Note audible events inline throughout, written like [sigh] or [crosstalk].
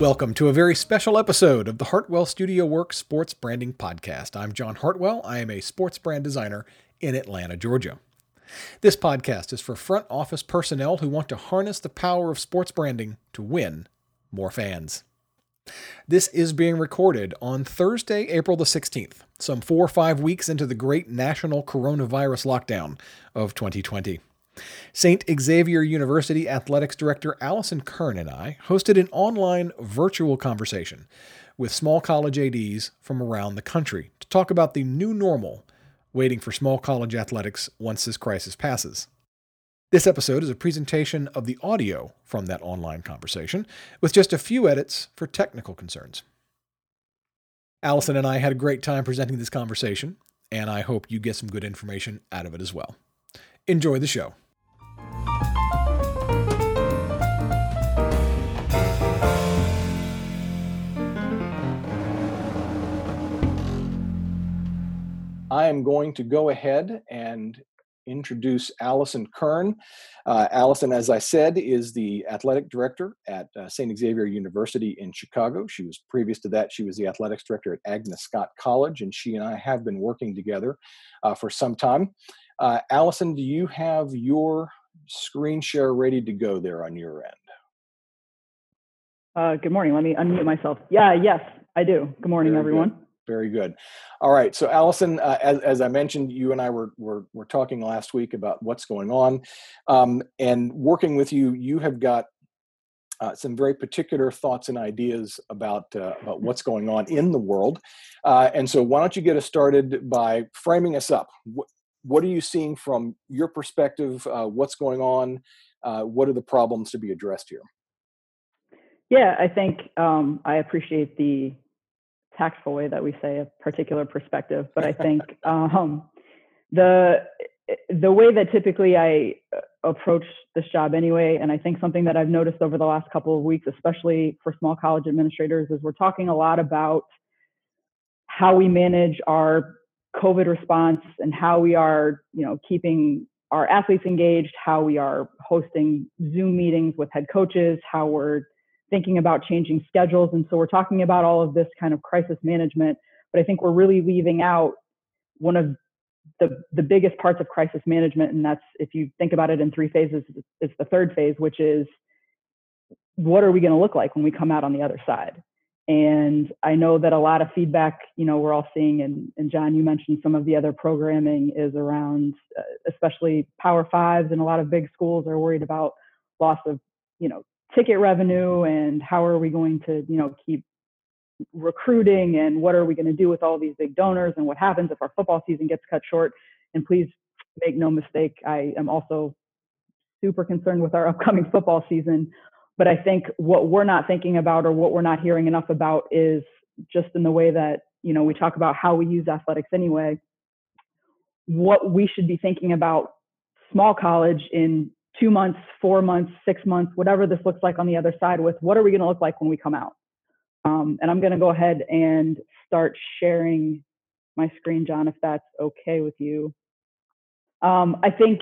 Welcome to a very special episode of the Hartwell Studio Works Sports Branding Podcast. I'm John Hartwell. I am a sports brand designer in Atlanta, Georgia. This podcast is for front office personnel who want to harness the power of sports branding to win more fans. This is being recorded on Thursday, April the 16th, some four or five weeks into the great national coronavirus lockdown of 2020. St. Xavier University Athletics Director Allison Kern and I hosted an online virtual conversation with small college ADs from around the country to talk about the new normal waiting for small college athletics once this crisis passes. This episode is a presentation of the audio from that online conversation, with just a few edits for technical concerns. Allison and I had a great time presenting this conversation, and I hope you get some good information out of it as well. Enjoy the show. I am going to go ahead and introduce Allison Kern. Uh, Allison, as I said, is the athletic director at uh, St. Xavier University in Chicago. She was previous to that, she was the athletics director at Agnes Scott College, and she and I have been working together uh, for some time. Uh, Allison, do you have your screen share ready to go there on your end? Uh, good morning. Let me unmute myself. Yeah, yes, I do. Good morning, Very everyone. Good. Very good. All right. So, Allison, uh, as, as I mentioned, you and I were, were, were talking last week about what's going on. Um, and working with you, you have got uh, some very particular thoughts and ideas about, uh, about what's going on in the world. Uh, and so, why don't you get us started by framing us up? What, what are you seeing from your perspective? Uh, what's going on? Uh, what are the problems to be addressed here? Yeah, I think um, I appreciate the tactful way that we say a particular perspective, but I think [laughs] um, the the way that typically I uh, approach this job anyway, and I think something that I've noticed over the last couple of weeks, especially for small college administrators, is we're talking a lot about how we manage our COVID response and how we are, you know, keeping our athletes engaged, how we are hosting Zoom meetings with head coaches, how we're thinking about changing schedules. And so we're talking about all of this kind of crisis management, but I think we're really leaving out one of the, the biggest parts of crisis management. And that's, if you think about it in three phases, it's the third phase, which is what are we going to look like when we come out on the other side? And I know that a lot of feedback, you know, we're all seeing, and, and John, you mentioned some of the other programming is around, uh, especially Power Fives, and a lot of big schools are worried about loss of, you know, ticket revenue and how are we going to you know keep recruiting and what are we going to do with all these big donors and what happens if our football season gets cut short? And please make no mistake i am also super concerned with our [laughs] upcoming football season. But i think what we're not thinking about or what we're not hearing enough about is just in the way that you know we talk about how we use athletics anyway what we should be thinking about small college in two months, four months, six months, whatever this looks like on the other side with what are we going to look like when we come out. Um, and I'm going to go ahead and start sharing my screen, John, if that's okay with you. Um, I think,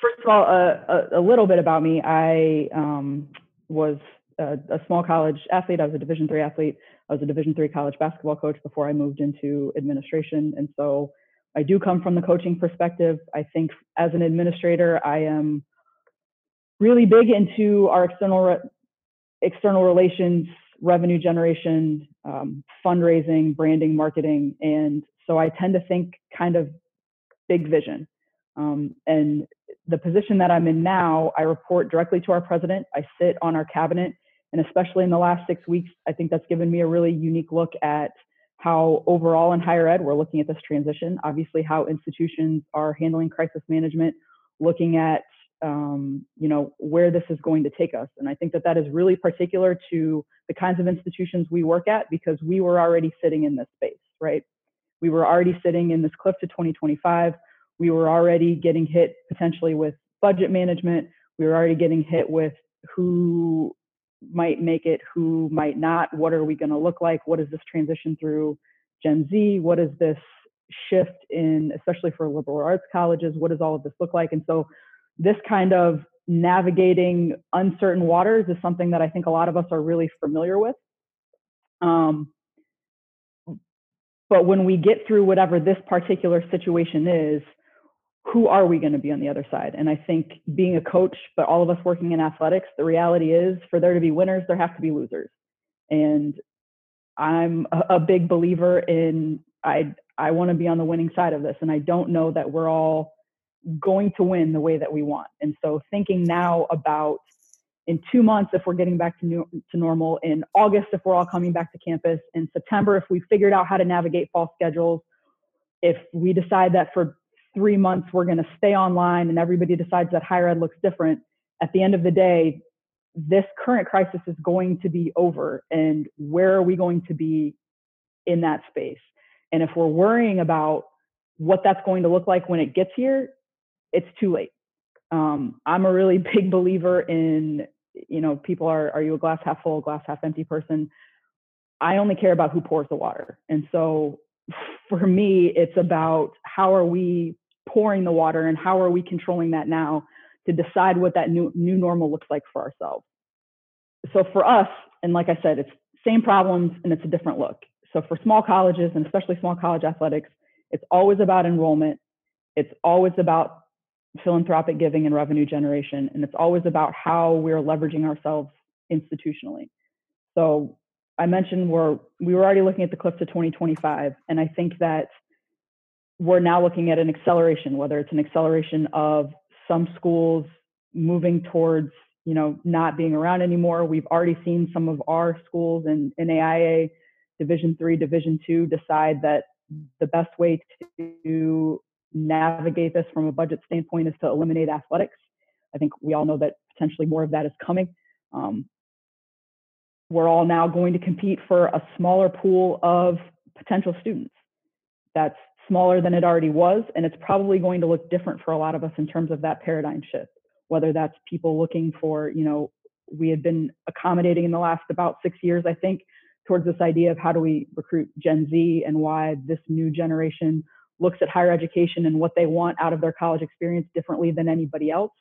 first of all, a, a, little bit about me. I um, was a, a, small college athlete. I was a Division three athlete. I was a Division three college basketball coach before I moved into administration. And so I do come from the coaching perspective. I think as an administrator, I am really big into our external re- external relations, revenue generation, um, fundraising, branding, marketing, and so I tend to think kind of big vision. Um, and the position that I'm in now, I report directly to our president. I sit on our cabinet, and especially in the last six weeks, I think that's given me a really unique look at how overall in higher ed we're looking at this transition, obviously how institutions are handling crisis management, looking at um, you know where this is going to take us. And I think that that is really particular to the kinds of institutions we work at because we were already sitting in this space, right? We were already sitting in this cliff to 2025. We were already getting hit potentially with budget management. We were already getting hit with who might make it, who might not, what are we going to look like, what is this transition through Gen Z, what is this shift in, especially for liberal arts colleges, what does all of this look like? And so this kind of navigating uncertain waters is something that I think a lot of us are really familiar with. Um, but when we get through whatever this particular situation is, who are we going to be on the other side? And I think being a coach, but all of us working in athletics, the reality is for there to be winners, there have to be losers. And I'm a, big believer in I I want to be on the winning side of this, and I don't know that we're all going to win the way that we want. And so thinking now about in two months if we're getting back to new, to normal, in August if we're all coming back to campus, in September if we figured out how to navigate fall schedules, if we decide that for three months we're going to stay online and everybody decides that higher ed looks different, at the end of the day, this current crisis is going to be over and where are we going to be in that space? And if we're worrying about what that's going to look like when it gets here it's too late. Um, i'm a really [laughs] big believer in you know people are are you a glass half full glass half empty person? I only care about who pours the water. And so for me it's about how are we pouring the water and how are we controlling that now to decide what that new new normal looks like for ourselves. So for us, and like I said, it's same problems and it's a different look. So for small colleges and especially small college athletics, it's always about enrollment. It's always about philanthropic giving and revenue generation, and it's always about how we're leveraging ourselves institutionally. So I mentioned we're we were already looking at the cliff to 2025, and I think that we're now looking at an acceleration, whether it's an acceleration of some schools moving towards you know not being around anymore. We've already seen some of our schools in, in AIA Division three, Division two decide that the best way to navigate this from a budget standpoint is to eliminate athletics. I think we all know that potentially more of that is coming. Um, we're all now going to compete for a smaller pool of potential students. That's smaller than it already was. And it's probably going to look different for a lot of us in terms of that paradigm shift, whether that's people looking for, you know, we had been accommodating in the last about six years, I think, towards this idea of how do we recruit Gen Z and why this new generation looks at higher education and what they want out of their college experience differently than anybody else.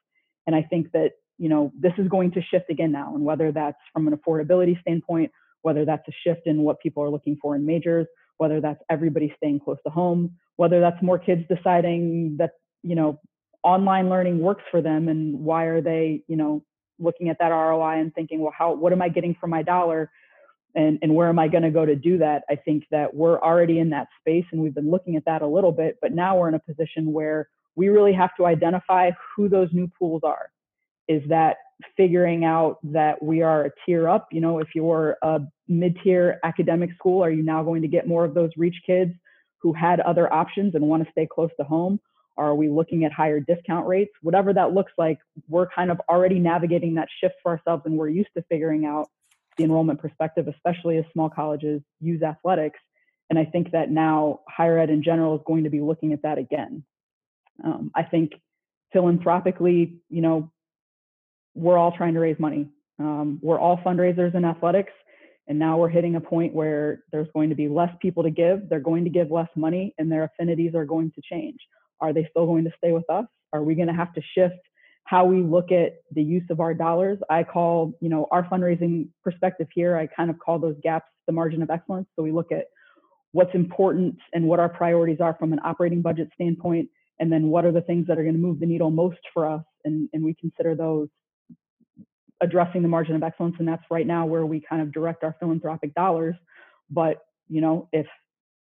And I think that, you know, this is going to shift again now. And whether that's from an affordability standpoint, whether that's a shift in what people are looking for in majors, whether that's everybody staying close to home, whether that's more kids deciding that, you know, online learning works for them and why are they, you know, looking at that ROI and thinking, well, how, what am I getting for my dollar? And, and where am I going to go to do that? I think that we're already in that space and we've been looking at that a little bit, but now we're in a position where we really have to identify who those new pools are. Is that figuring out that we are a tier up. You know, if you're a mid tier academic school, are you now going to get more of those reach kids who had other options and want to stay close to home? Are we looking at higher discount rates? Whatever that looks like, we're kind of already navigating that shift for ourselves and we're used to figuring out the enrollment perspective, especially as small colleges use athletics. And I think that now higher ed in general is going to be looking at that again. Um, I think philanthropically, you know, we're all trying to raise money. Um, we're all fundraisers in athletics. And now we're hitting a point where there's going to be less people to give. They're going to give less money and their affinities are going to change. Are they still going to stay with us? Are we going to have to shift how we look at the use of our dollars? I call, you know, our fundraising perspective here, I kind of call those gaps the margin of excellence. So we look at what's important and what our priorities are from an operating budget standpoint, and then what are the things that are going to move the needle most for us, and, and we consider those addressing the margin of excellence and that's right now where we kind of direct our philanthropic dollars. But you know if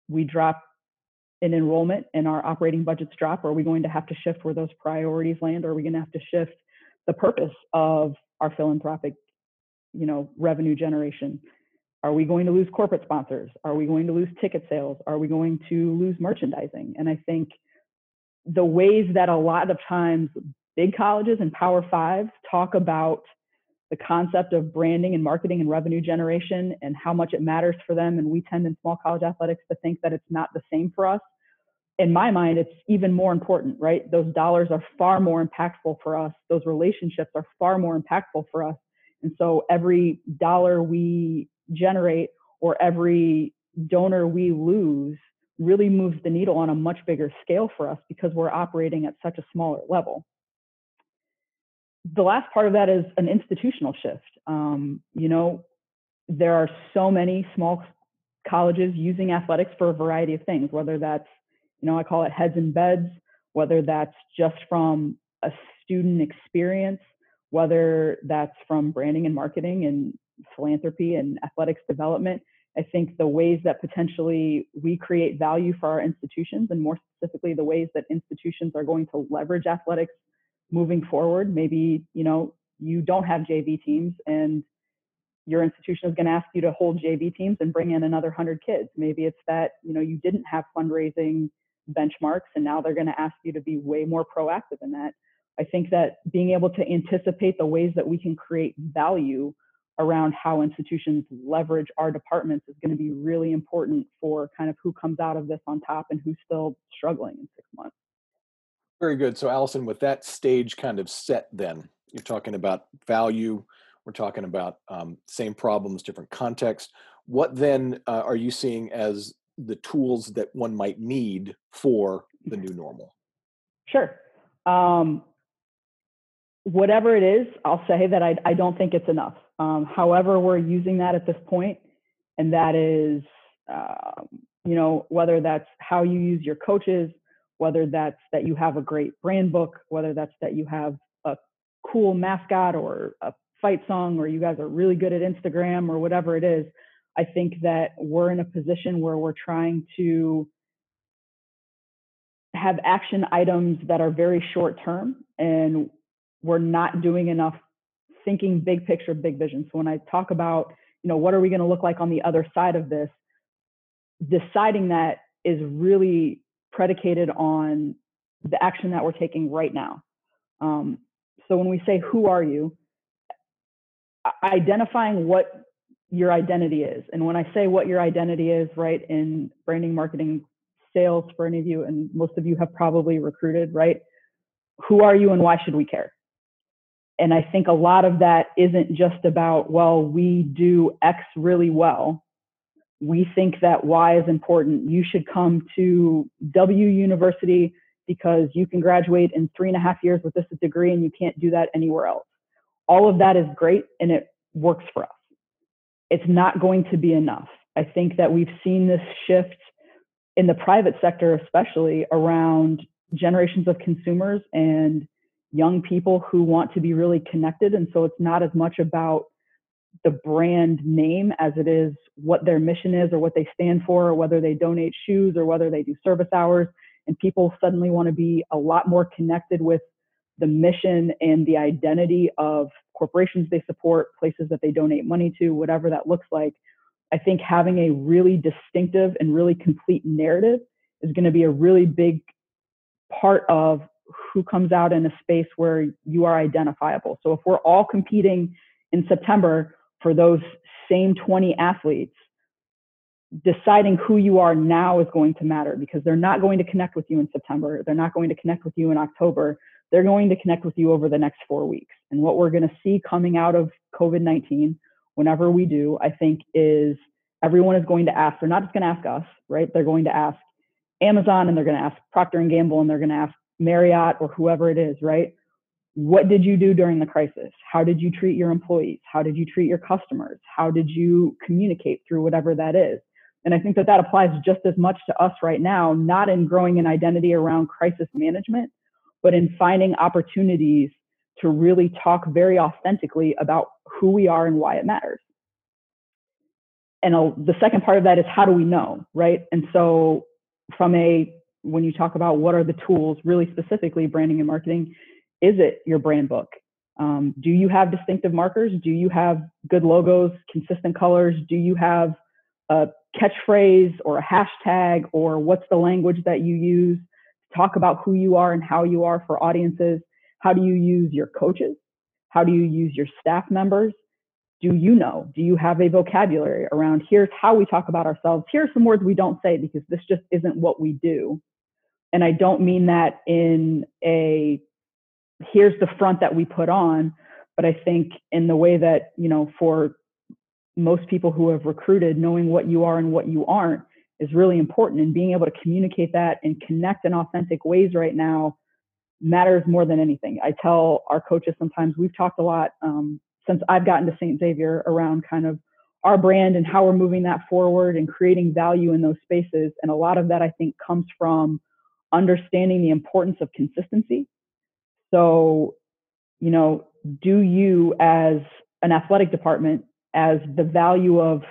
we drop in enrollment and our operating budgets drop are we going to have to shift where those priorities land? Or are we going to have to shift the purpose of our philanthropic you know revenue generation? Are we going to lose corporate sponsors? Are we going to lose ticket sales? Are we going to lose merchandising? And i think the ways that a lot of times big colleges and power fives talk about the concept of branding and marketing and revenue generation and how much it matters for them. And we tend in small college athletics to think that it's not the same for us. In my mind, it's even more important, right? Those dollars are far more impactful for us. Those relationships are far more impactful for us. And so every dollar we generate or every donor we lose really moves the needle on a much bigger scale for us because we're operating at such a smaller level the last part of that is an institutional shift. Um, you know, there are so many small colleges using athletics for a variety of things, whether that's, you know, I call it heads and beds, whether that's just from a student experience, whether that's from branding and marketing and philanthropy and athletics development. I think the ways that potentially we create value for our institutions, and more specifically, the ways that institutions are going to leverage athletics moving forward. Maybe, you know, you don't have JV teams and your institution is going to ask you to hold JV teams and bring in another 100 kids. Maybe it's that, you know, you didn't have fundraising benchmarks and now they're going to ask you to be way more proactive in that. I think that being able to anticipate the ways that we can create value around how institutions leverage our departments is going to be really important for kind of who comes out of this on top and who's still struggling in six months. Very good. So, Allison, with that stage kind of set, then you're talking about value. We're talking about um, same problems, different context. What then uh, are you seeing as the tools that one might need for the new normal? Sure. Um, whatever it is, I'll say that I, I don't think it's enough. Um, however, we're using that at this point, and that is, um, you know, whether that's how you use your coaches, whether that's that you have a great brand book, whether that's that you have a cool mascot or a fight song, or you guys are really good at Instagram or whatever it is. I think that we're in a position where we're trying to have action items that are very short term and we're not doing enough thinking big picture, big vision. So when I talk about, you know, what are we going to look like on the other side of this, deciding that is really predicated on the action that we're taking right now. Um, so when we say, who are you? Identifying what your identity is. And when I say what your identity is, right, in branding, marketing, sales, for any of you, and most of you have probably recruited, right? Who are you and why should we care? And I think a lot of that isn't just about, well, we do X really well. We think that Y is important. You should come to W University because you can graduate in three and a half years with this degree and you can't do that anywhere else. All of that is great and it works for us. It's not going to be enough. I think that we've seen this shift in the private sector, especially around generations of consumers and young people who want to be really connected. And so it's not as much about the brand name as it is what their mission is or what they stand for, or whether they donate shoes or whether they do service hours. And people suddenly want to be a lot more connected with the mission and the identity of corporations they support, places that they donate money to, whatever that looks like. I think having a really distinctive and really complete narrative is going to be a really big part of who comes out in a space where you are identifiable. So if we're all competing in September for those same 20 athletes, deciding who you are now is going to matter because they're not going to connect with you in September. They're not going to connect with you in October. They're going to connect with you over the next four weeks. And what we're going to see coming out of COVID 19, whenever we do, I think is everyone is going to ask, they're not just going to ask us, right? They're going to ask Amazon and they're going to ask Procter and Gamble and they're going to ask Marriott or whoever it is, right? What did you do during the crisis? How did you treat your employees? How did you treat your customers? How did you communicate through whatever that is? And I think that that applies just as much to us right now, not in growing an identity around crisis management, but in finding opportunities to really talk very authentically about who we are and why it matters. And the second part of that is how do we know, right? And so, from a when you talk about what are the tools, really specifically branding and marketing, is it your brand book? Um, do you have distinctive markers? Do you have good logos, consistent colors? Do you have a catchphrase or a hashtag or what's the language that you use to talk about who you are and how you are for audiences? How do you use your coaches? How do you use your staff members? Do you know? Do you have a vocabulary around here's how we talk about ourselves? Here's some words we don't say because this just isn't what we do and I don't mean that in a here's the front that we put on, but I think in the way that, you know, for most people who have recruited, knowing what you are and what you aren't is really important. And being able to communicate that and connect in authentic ways right now matters more than anything. I tell our coaches sometimes we've talked a lot um, since I've gotten to St. Xavier around kind of our brand and how we're moving that forward and creating value in those spaces. And a lot of that I think comes from understanding the importance of consistency. So, you know, do you as an athletic department, as the value of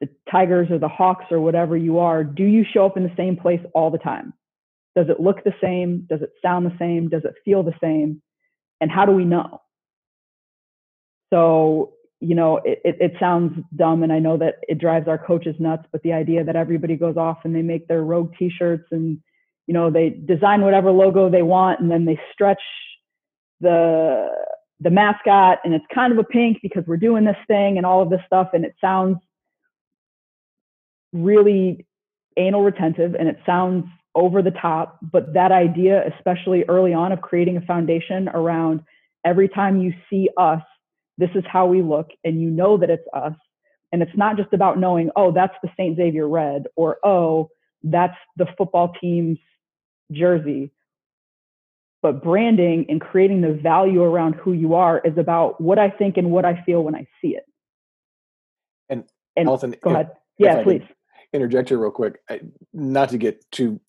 the Tigers or the Hawks or whatever you are, do you show up in the same place all the time? Does it look the same? Does it sound the same? Does it feel the same? And how do we know? So, you know, it, it, it, sounds dumb and I know that it drives our coaches nuts, but the idea that everybody goes off and they make their rogue t-shirts and, you know, they design whatever logo they want and then they stretch the the mascot and it's kind of a pink because we're doing this thing and all of this stuff and it sounds really anal retentive and it sounds over the top but that idea especially early on of creating a foundation around every time you see us this is how we look and you know that it's us and it's not just about knowing oh that's the st xavier red or oh that's the football team's jersey. But branding and creating the value around who you are is about what i think and what i feel when i see it. And and Alton, go ahead. yeah please. interject here real quick not to get too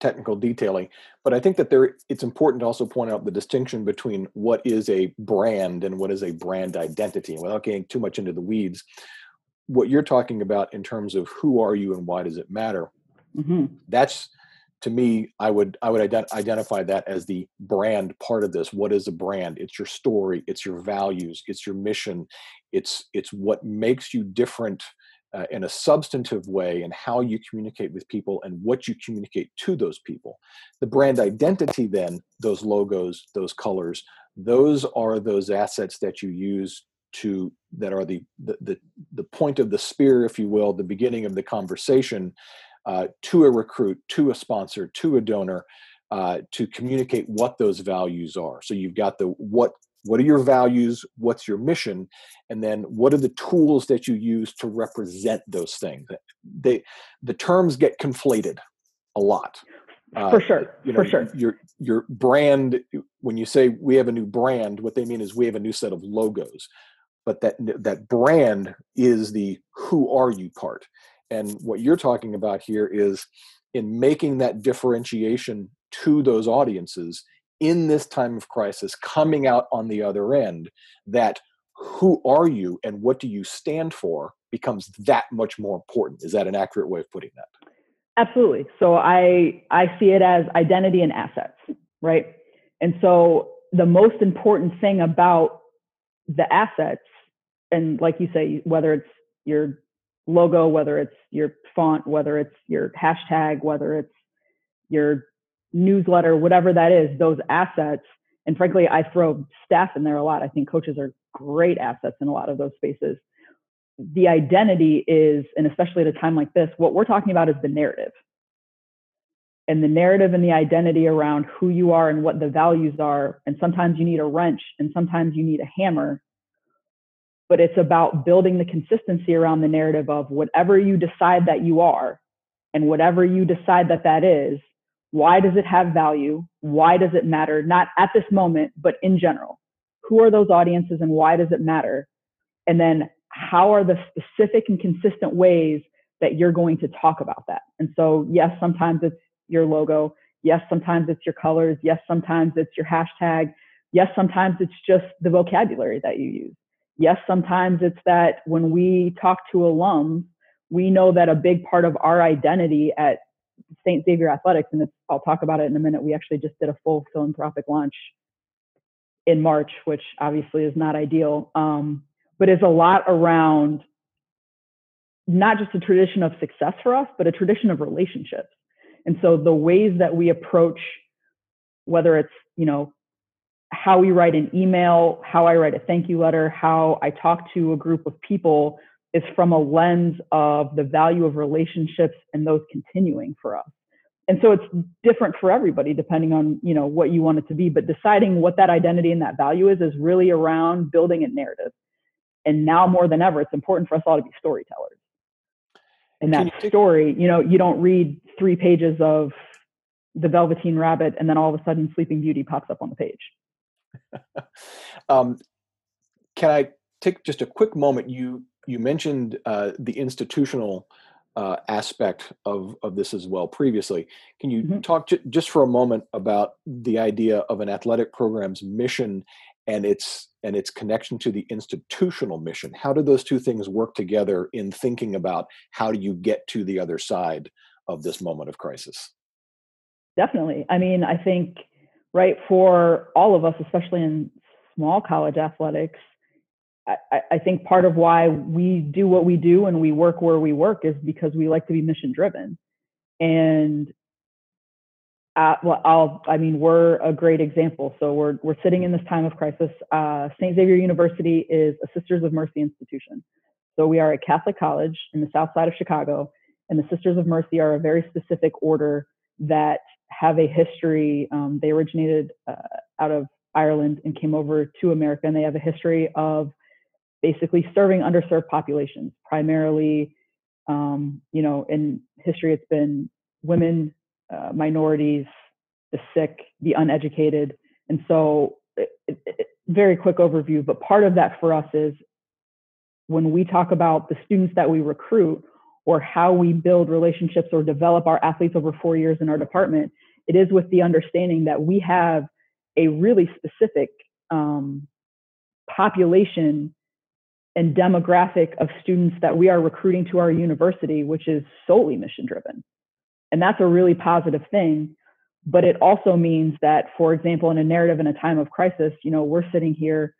technical detailing but i think that there it's important to also point out the distinction between what is a brand and what is a brand identity. And without getting too much into the weeds what you're talking about in terms of who are you and why does it matter? Mm-hmm. that's to me i would i would ident- identify that as the brand part of this what is a brand it's your story it's your values it's your mission it's it's what makes you different uh, in a substantive way and how you communicate with people and what you communicate to those people. The brand identity, then, those logos, those colors, those are those assets that you use to that are the the the, the point of the spear, if you will, the beginning of the conversation uh, to a recruit, to a sponsor, to a donor. Uh, to communicate what those values are. So you've got the what what are your values? What's your mission? And then what are the tools that you use to represent those things? They the terms get conflated a lot. Uh, for sure you know, for sure. your your brand when you say we have a new brand what they mean is we have a new set of logos. But that that brand is the who are you part and what you're talking about here is in making that differentiation to those audiences in this time of crisis coming out on the other end that who are you and what do you stand for becomes that much more important. Is that an accurate way of putting that? Absolutely. So i i see it as identity and assets right? And so the most important thing about the assets and like you say whether it's your logo whether it's your font whether it's your hashtag whether it's your newsletter, whatever that is, those assets. And frankly, I throw staff in there a lot. I think coaches are great assets in a lot of those spaces. The identity is, and especially at a time like this, what we're talking about is the narrative. And the narrative and the identity around who you are and what the values are. And sometimes you need a wrench and sometimes you need a hammer. But it's about building the consistency around the narrative of whatever you decide that you are and whatever you decide that that is, why does it have value? Why does it matter? Not at this moment, but in general. Who are those audiences and why does it matter? And then how are the specific and consistent ways that you're going to talk about that? And so, yes, sometimes it's your logo. Yes, sometimes it's your colors. Yes, sometimes it's your hashtag. Yes, sometimes it's just the vocabulary that you use. Yes, sometimes it's that when we talk to alums, we know that a big part of our identity at St. Xavier Athletics, and I'll talk about it in a minute. We actually just did a full philanthropic launch in March, which obviously is not ideal, um, but is a lot around not just a tradition of success for us, but a tradition of relationships. And so the ways that we approach, whether it's, you know, how we write an email, how I write a thank you letter, how I talk to a group of people is from a lens of the value of relationships and those continuing for us. And so it's different for everybody depending on, you know, what you want it to be, but deciding what that identity and that value is is really around building a narrative. And now more than ever, it's important for us all to be storytellers. And that story, you know, you don't read three pages of the Velveteen Rabbit, and then all of a sudden Sleeping Beauty pops up on the page. [laughs] um, can I take just a quick moment? You you mentioned uh, the institutional uh, aspect of of this as well previously. Can you mm-hmm. talk j- just for a moment about the idea of an athletic program's mission and its and its connection to the institutional mission? How do those two things work together in thinking about how do you get to the other side of this moment of crisis? Definitely. I mean, I think right for all of us, especially in small college athletics, I, I, think part of why we do what we do and we work where we work is because we like to be mission driven. And uh, well, I'll, I mean, we're a great example. So we're, we're sitting in this time of crisis. Uh, St. Xavier University is a Sisters of Mercy institution. So we are a Catholic college in the south side of Chicago, and the Sisters of Mercy are a very specific order that have a history. Um, they originated uh, out of Ireland and came over to America, and they have a history of basically serving underserved populations, primarily, um, you know, in history it's been women, uh, minorities, the sick, the uneducated. And so, it, it, very quick overview, but part of that for us is when we talk about the students that we recruit or how we build relationships or develop our athletes over four years in our department, it is with the understanding that we have a really specific um, population and demographic of students that we are recruiting to our university, which is solely mission driven. And that's a really positive thing. But it also means that, for example, in a narrative in a time of crisis, you know, we're sitting here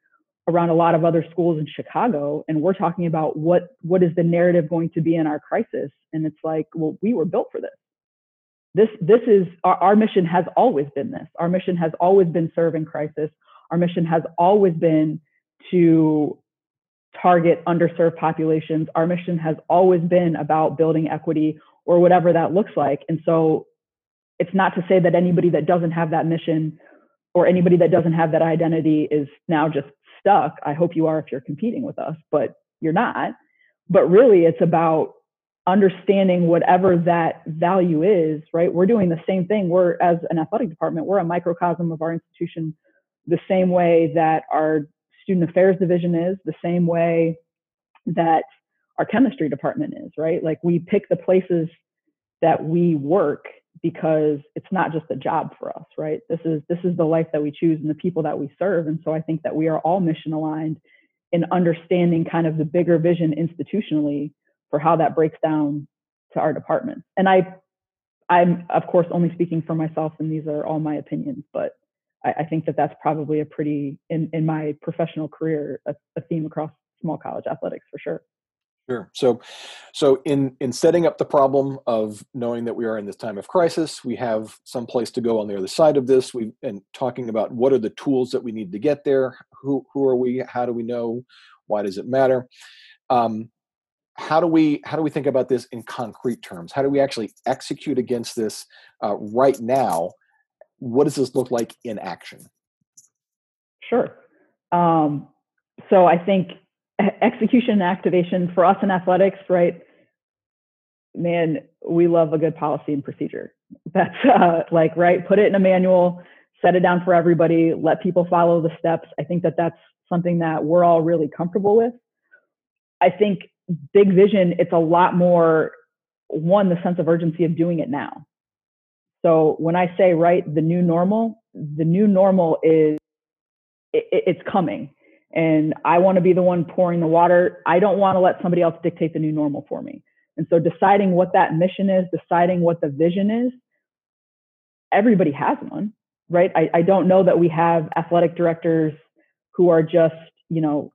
around a lot of other schools in Chicago and we're talking about what what is the narrative going to be in our crisis. And it's like, well, we were built for this. This this is our, our mission has always been this. Our mission has always been serving crisis. Our mission has always been to target underserved populations. Our mission has always been about building equity or whatever that looks like. And so it's not to say that anybody that doesn't have that mission or anybody that doesn't have that identity is now just stuck. I hope you are if you're competing with us, but you're not. But really, it's about understanding whatever that value is, right? We're doing the same thing. We're, as an athletic department, we're a microcosm of our institution the same way that our student affairs division is, the same way that our chemistry department is, right? Like we pick the places that we work because it's not just a job for us, right? This is this is the life that we choose and the people that we serve. And so I think that we are all mission aligned in understanding kind of the bigger vision institutionally for how that breaks down to our departments. And I I'm of course only speaking for myself and these are all my opinions, but I, I think that that's probably a pretty in in my professional career a, a theme across small college athletics for sure. Sure. So, so in in setting up the problem of knowing that we are in this time of crisis, we have some place to go on the other side of this. We and talking about what are the tools that we need to get there. Who who are we? How do we know? Why does it matter? Um, how do we how do we think about this in concrete terms? How do we actually execute against this uh, right now what does this look like in action? Sure. Um, so I think execution and activation for us in athletics, right? Man, we love a good policy and procedure. That's uh, like, right, put it in a manual, set it down for everybody, let people follow the steps. I think that that's something that we're all really comfortable with. I think big vision, it's a lot more, one, the sense of urgency of doing it now. So when I say, right, the new normal, the new normal is it, it's coming. And I want to be the one pouring the water. I don't want to let somebody else dictate the new normal for me. And so deciding what that mission is, deciding what the vision is, everybody has one, right? I, I don't know that we have athletic directors who are just, you know,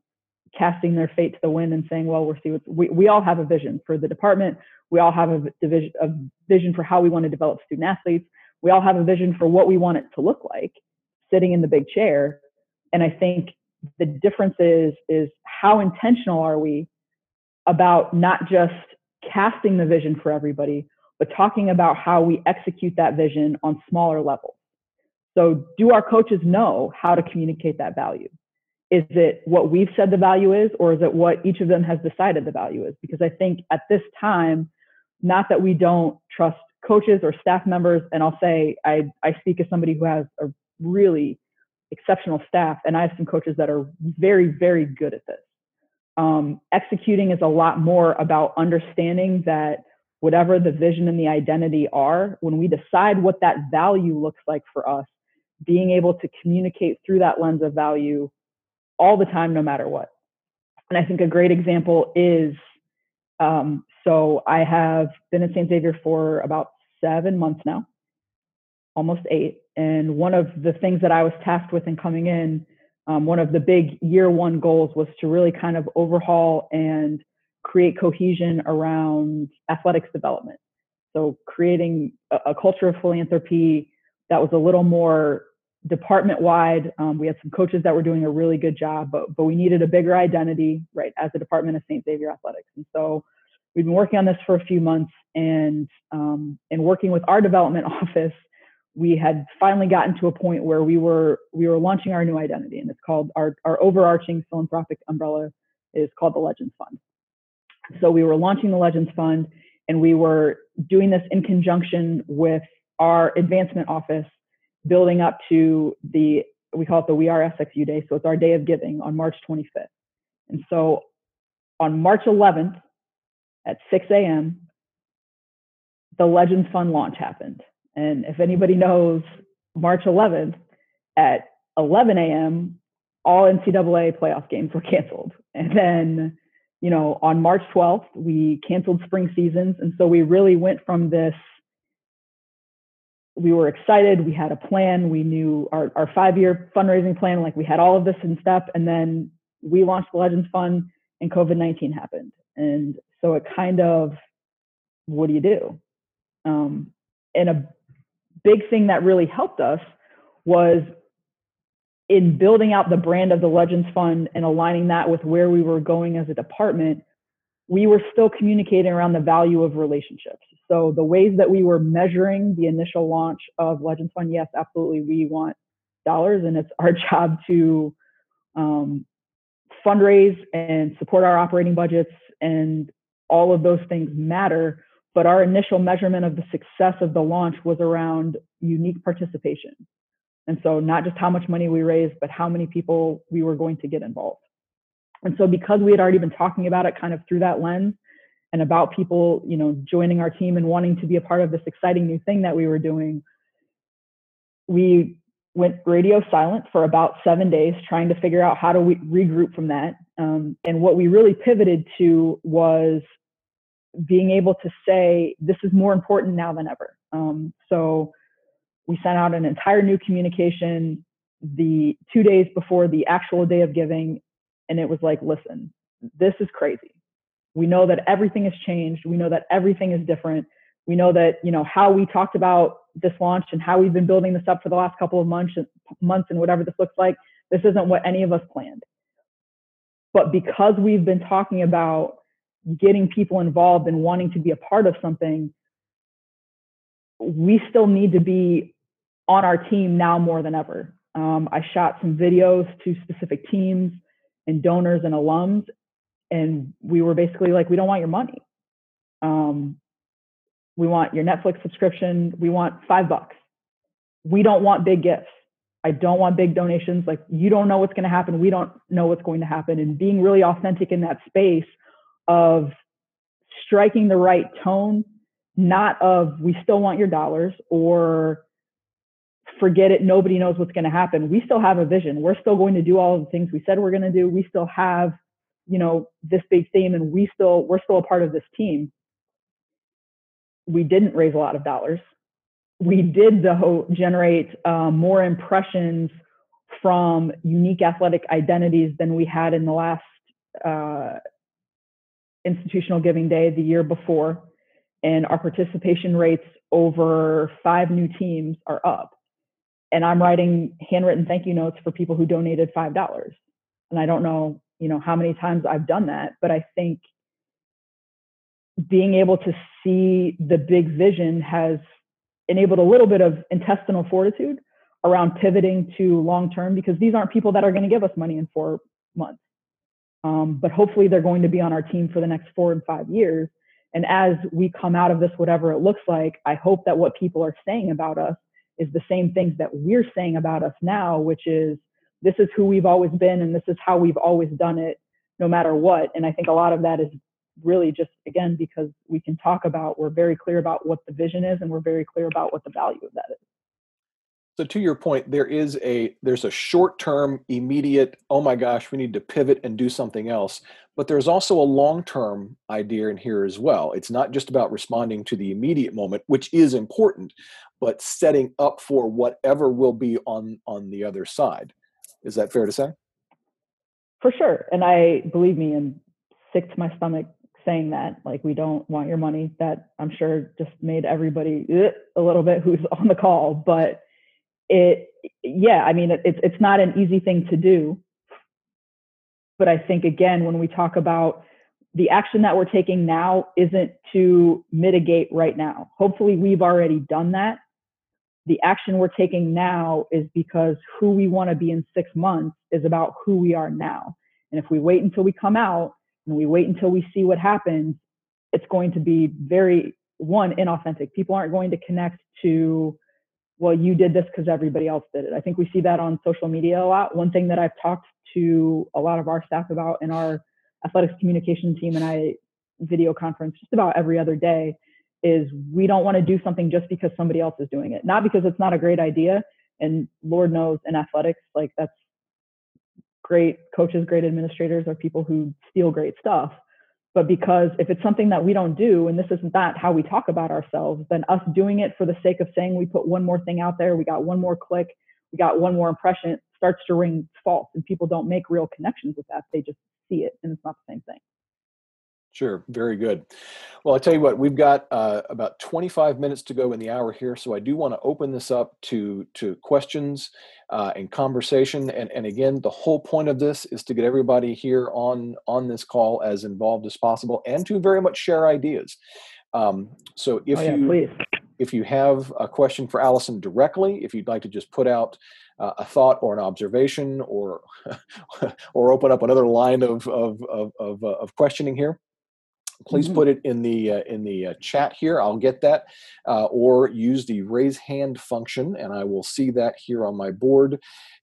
casting their fate to the wind and saying, well, we'll see we, we all have a vision for the department. We all have a, division, a vision for how we want to develop student athletes. We all have a vision for what we want it to look like sitting in the big chair. And I think the difference is, is how intentional are we about not just casting the vision for everybody, but talking about how we execute that vision on smaller levels. So do our coaches know how to communicate that value? is it what we've said the value is or is it what each of them has decided the value is because i think at this time not that we don't trust coaches or staff members, and I'll say I, I speak as somebody who has a really exceptional staff, and I have some coaches that are very, very good at this. Um, executing is a lot more about understanding that whatever the vision and the identity are, when we decide what that value looks like for us, being able to communicate through that lens of value all the time, no matter what. And I think a great example is um, so I have been at St. Xavier for about seven months now, almost eight. And one of the things that I was tasked with in coming in, um, one of the big year one goals was to really kind of overhaul and create cohesion around athletics development. So creating a, a culture of philanthropy that was a little more department wide. Um, we had some coaches that were doing a really good job, but but we needed a bigger identity, right, as a department of St. Xavier Athletics. And so we've been working on this for a few months, and um, and working with our development [laughs] office, we had finally gotten to a point where we were we were launching our new identity, and it's called our our overarching philanthropic umbrella is called the Legends Fund. So we were launching the Legends Fund, and we were doing this in conjunction with our advancement office building up to the we call it the We Are SXU Day. So it's our day of giving on March 25th. And so on March 11th at 6 a.m., the Legends Fund launch happened. And if anybody knows, March 11th at 11 a.m., all NCAA playoff games were canceled. And then, you know, on March 12th, we canceled spring seasons. And so we really went from this we were excited. We had a plan. We knew our, our five year fundraising plan, like we had all of this in step. And then we launched the Legends Fund and COVID 19 happened. And so it kind of, what do you do? Um, and a big thing that really helped us was in building out the brand of the Legends Fund and aligning that with where we were going as a department, we were still communicating around the value of relationships. So the ways that we were measuring the initial launch of Legends Fund, yes, absolutely, we want dollars, and it's our [laughs] job to um, fundraise and support our operating budgets, and all of those things matter. But our initial measurement of the success of the launch was around unique participation. And so, not just how much money we raised, but how many people we were going to get involved. And so, because we had already been talking about it kind of through that lens, and about people, you know, joining our team and wanting to be a part of this exciting new thing that we were doing, we went radio silent for about seven days, trying to figure out how we regroup from that. Um, and what we really pivoted to was being able to say, this is more important now than ever. Um, so we sent out an entire new communication the two days before the actual day of giving. And it was like, listen, this is crazy we know that everything has changed. We know that everything is different. We know that, you know, how we talked about this launch and how we've been building this up for the last couple of months, months and whatever this looks like, this isn't what any of us planned. But because we've been talking about getting people involved and wanting to be a part of something, we still need to be on our team now more than ever. Um, I shot some videos to specific teams and donors and alums, and we were basically like, we don't want your money. Um, we want your Netflix subscription. We want five bucks. We don't want big gifts. I don't want big donations. Like you don't know what's going to happen. We don't know what's going to happen. And being really authentic in that space of striking the right tone, not of we still want your dollars or forget it. Nobody knows what's going to happen. We still have a vision. We're still going to do all the things we said we're going to do. We still have you know this big theme and we still we're still a part of this team we didn't raise a lot of dollars we did though generate uh, more impressions from unique athletic identities than we had in the last uh, institutional giving day the year before and our participation rates over five new teams are up and i'm writing handwritten thank you notes for people who donated five dollars and i don't know you know how many times I've done that, but I think being able to see the big vision has enabled a little bit of intestinal fortitude around pivoting to long term because these aren't people that are going to give us money in four months. Um, but hopefully they're going to be on our team for the next four and five years. And as we come out of this, whatever it looks like, I hope that what people are saying about us is the same things that we're saying about us now, which is this is who we've always been and this is how we've always done it, no matter what. And I think a lot of that is really just, again, because we can talk about, we're very clear about what the vision is and we're very clear about what the value of that is. So to your point, there is a there's a short-term, immediate, oh my gosh, we need to pivot and do something else. But there's also a long-term idea in here as well. It's not just about responding to the immediate moment, which is important, but setting up for whatever will be on on the other side. Is that fair to say? For sure. And I believe me, I'm sick to my stomach saying that. Like we don't want your money. That I'm sure just made everybody eh, a little bit who's on the call, but it yeah i mean it's it's not an easy thing to do. But i think again when we talk about the action that we're taking now isn't to mitigate right now. Hopefully we've already done that. The action we're taking now is because who we want to be in six months is about who we are now. And if we wait until we come out and we wait until we see what happens it's going to be very one inauthentic. People aren't going to connect to well, you did this because everybody else did it. I think we see that on social media a lot. One thing that I've talked to a lot of our staff about in our athletics communication team and I video conference just about every other day is we don't want to do something just because somebody else is doing it. Not because it's not a great idea. And Lord knows in athletics, like that's great coaches, great administrators are people who steal great stuff but because if it's something that we don't do and this is not that how we talk about ourselves then us doing it for the sake of saying we put one more thing out there we got one more click we got one more impression starts to ring false and people don't make real connections with that. They just see it and it's not the same thing Sure, very good. Well, I tell you what, we've got uh, about 25 minutes to go in the hour here, so I do want to open this up to to questions uh, and conversation. And and again, the whole point of this is to get everybody here on on this call as involved as possible, and to very much share ideas. Um, so if oh, yeah, you please. if you have a question for Allison directly, if you'd like to just put out uh, a thought or an observation, or [laughs] or open up another line of of of, of, uh, of questioning here please mm-hmm. put it in the uh, in the uh, chat here. I'll get that uh, or use the raise hand function and i will see that here on my board.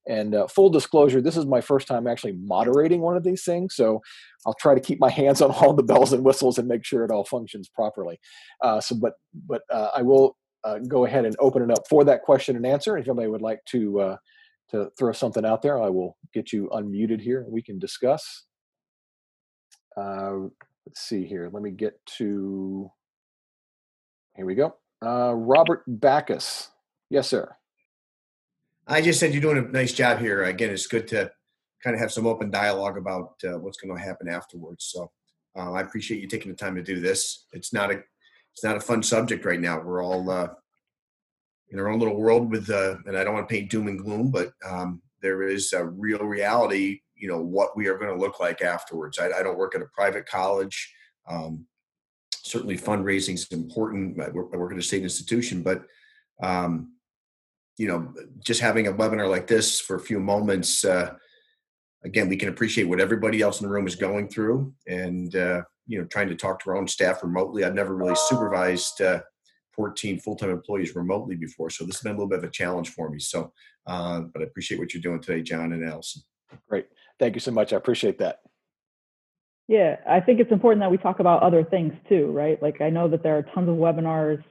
And uh, full disclosure this is my first time actually moderating one of these things so i'll try to keep my hands on all the bells and whistles and make sure it all functions properly. Uh, so but but uh, i will go ahead and open it up for that question and answer. If anybody would like to to throw something out there i will get you unmuted here and we can discuss. Uh, let's see here. Let me get to. Here we go. Uh, Robert Backus. Yes, sir. I just said you're doing a nice job here. Again, it's good to kind of have some open dialogue about uh, what's going to happen afterwards. So uh, I appreciate you taking the time to do this. It's not a it's not a fun subject right now. We're all uh, in our own little world with, uh, and I don't want to paint doom and gloom, but um, there is a real reality you know what we are going to look like afterwards. I, I don't work at a private college. Um, certainly, fundraising is important. I work, I work, at a state institution, but um, you know, just having a webinar like this for a few moments, uh, again, we can appreciate what everybody else in the room is going through, and uh, you know, trying to talk to our own staff remotely. I've never really supervised. Uh, 14 full-time employees remotely before so this has been a little bit of a challenge for me so uh, but i appreciate what you're doing today john and allison great Thank you so much. I appreciate that. Yeah, I think it's important that we talk about other things too, right? Like I know that there are tons of webinars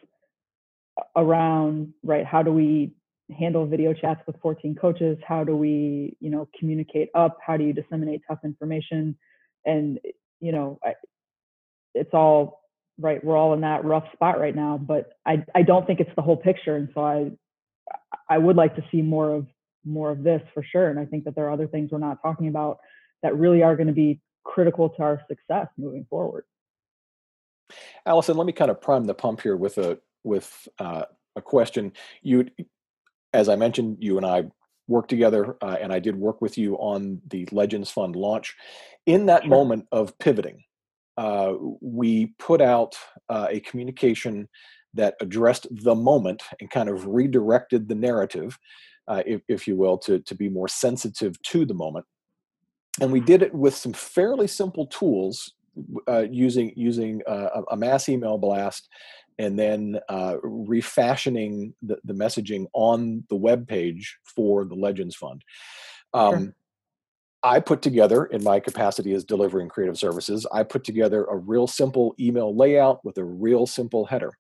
around, right? How do we handle video chats with 14 coaches? How do we, you know, communicate up? How do you disseminate tough information? And you know, I, it's all right. We're all in that rough spot right now, but I I don't think it's the whole picture, and so I I would like to see more of more of this for sure. And I think that there are other things we're not talking about that really are going to be critical to our success moving forward. Allison, let me kind of prime the pump here with a with uh, a question. You, as I mentioned, you and I worked together, uh, and I did work with you on the Legends Fund launch. In that sure. moment of pivoting, uh, we put out uh, a communication that addressed the moment and kind of redirected the narrative uh, if, if, you will, to, to be more sensitive to the moment. And we did it with some fairly simple tools, uh, using using uh, a mass email blast and then uh, refashioning the, the messaging on the web page for the Legends Fund. Um, sure. I put together, in my capacity as delivering creative services, I put together a real simple email layout with a real simple header.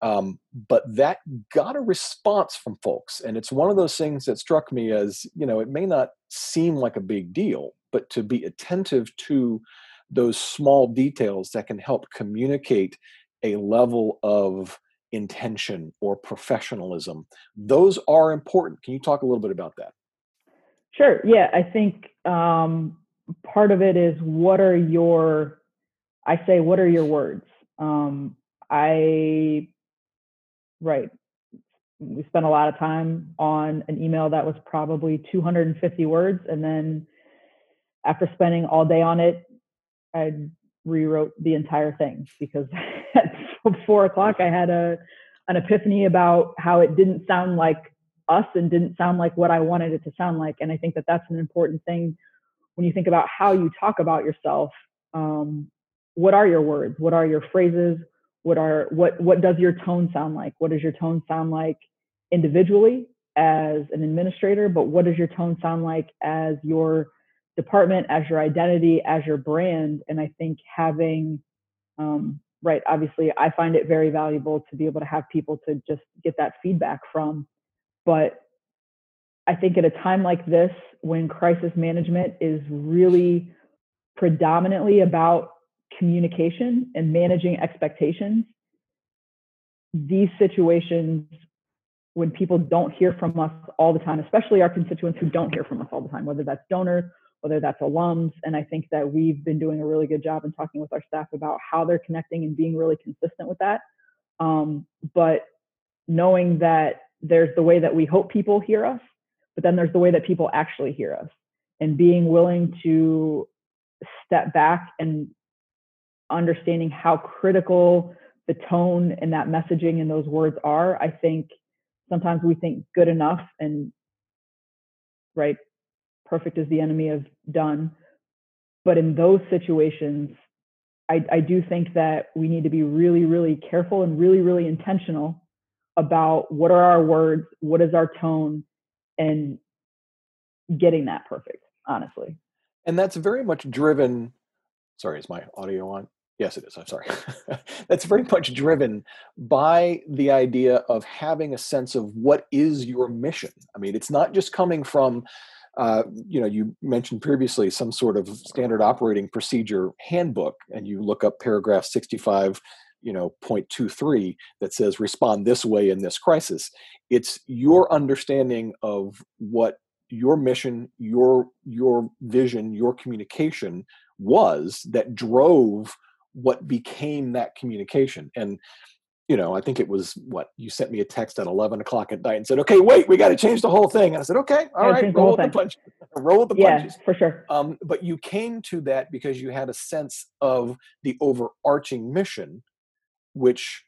Um, but that got a response from folks. And it's one of those things that struck me as, you know, it may not seem like a big deal, but to be attentive to those small details that can help communicate a level of intention or professionalism, those are important. Can you talk a little bit about that? Sure. Yeah, I think um, part of it is what are your, I say, what are your words? Um, I Right. We spent a lot of time on an email that was probably 250 words. And then after spending all day on it, I rewrote the entire thing because [laughs] at [laughs] four o'clock I had a an epiphany about how it didn't sound like us and didn't sound like what I wanted it to sound like. And I think that that's an important thing when you think about how you talk about yourself. Um, what are your words? What are your phrases? What are what what does your tone sound like? What does your tone sound like individually as an administrator but what does your tone sound like as your department as your identity as your brand? And i think having um, right obviously i find it very valuable to be able to have people to just get that feedback from but i think at a time like this when crisis management is really predominantly about communication and managing expectations, these situations, when people don't hear from us all the time, especially our constituents who don't hear from us all the time, whether that's donors, whether that's alums. And I think that we've been doing a really good job in talking with our staff about how they're connecting and being really consistent with that. Um, but knowing that there's the way that we hope people hear us, but then there's the way that people actually hear us and being willing to step back and understanding how critical the tone and that messaging and those words are, I think sometimes we think good enough and right, perfect is the enemy of done. But in those situations, I, I do think that we need to be really, really careful and really, really intentional about what are our words, what is our tone, and getting that perfect, honestly. And that's very much driven. Sorry, is my audio on? Yes, it is. I'm sorry. [laughs] That's very much driven by the idea of having a sense of what is your mission. I mean, it's not just coming from, uh, you know, you mentioned previously some sort of standard operating procedure handbook, and you look up paragraph 65, you know, point two three that says respond this way in this crisis. It's your understanding of what your mission, your your vision, your communication was that drove what became that communication. And you know, I think it was what you sent me a text at eleven o'clock at night and said, "Okay, wait, we got to change the whole thing." And I said, "Okay, all right, roll with the punches, roll the yeah, punches." for sure. Um, but you came to that because you had a sense of the overarching mission, which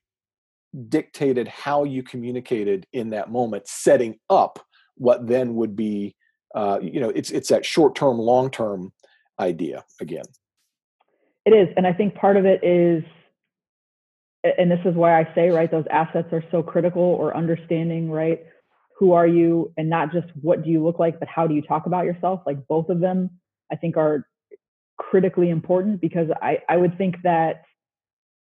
dictated how you communicated in that moment, setting up what then would be, uh, you know, it's it's that short term, long term idea again. It is. And I think part of it is, and this is why I say, right, those assets are so critical or understanding, right? Who are you? And not just what do you look like, but how do you talk about yourself? Like both of them, I think are critically important because I, I would think that,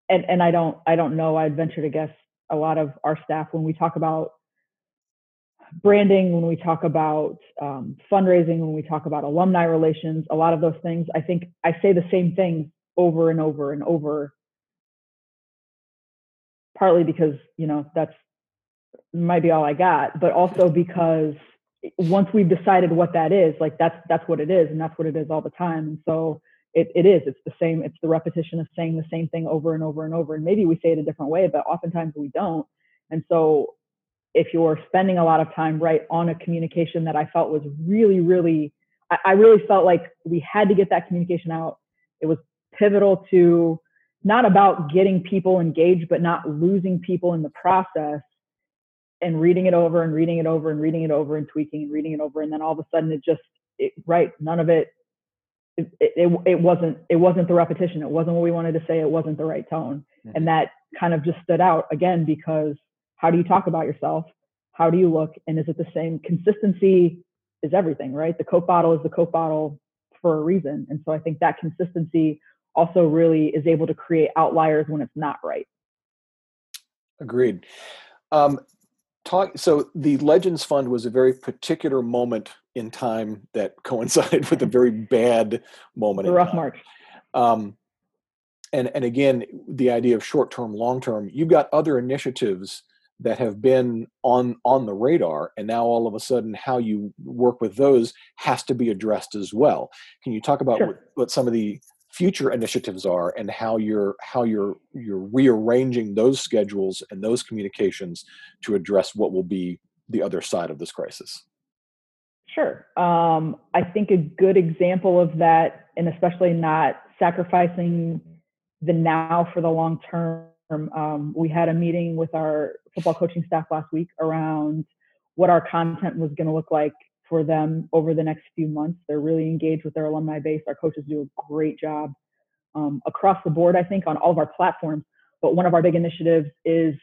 and, and I don't, I don't know, I'd venture to guess a lot of our staff when we talk about branding, when we talk about um, fundraising, when we talk about alumni relations, a lot of those things, I think I say the same things over and over and over. Partly because you know that's might be all i got but also because once we've decided what that is like that's that's what it is and that's what it is all the time and so it, it is it's the same it's the repetition of saying the same thing over and over and over and maybe we say it a different way but oftentimes we don't and so if you're spending a lot of time right on a communication that i felt was really really I, I really felt like we had to get that communication out it was pivotal to not about getting people engaged, but not losing people in the process and reading it over and reading it over and reading it over and tweaking and reading it over. And then all of a sudden it just, it, right, none of it it, it, it wasn't it wasn't the repetition. It wasn't what we wanted to say. It wasn't the right tone. Mm-hmm. and that kind of just stood out again because how do you talk about yourself? How do you look? And is it the same? Consistency is everything right? The coke bottle is the coke bottle for a reason. And so i think that consistency also really is able to create outliers when it's not right. Agreed. Um, talk so the legends fund was a very particular moment in time that [laughs] coincided with a very bad moment a rough march. Um, and and again the idea of short term long term you've got other initiatives that have been on on the radar and now all of a sudden how you work with those has to be addressed as well. Can you talk about sure. what, what some of the future initiatives are and how you're how you're you're rearranging those schedules and those communications to address what will be the other side of this crisis. Sure. Um, i think a good example of that and especially not sacrificing the now for the long term um, we had a meeting with our football coaching staff last week around what our content was going to look like for them over the next few months. They're really engaged with their alumni base. Our coaches do a great job um, across the board, I think, on all of our platforms. But one of our big initiatives is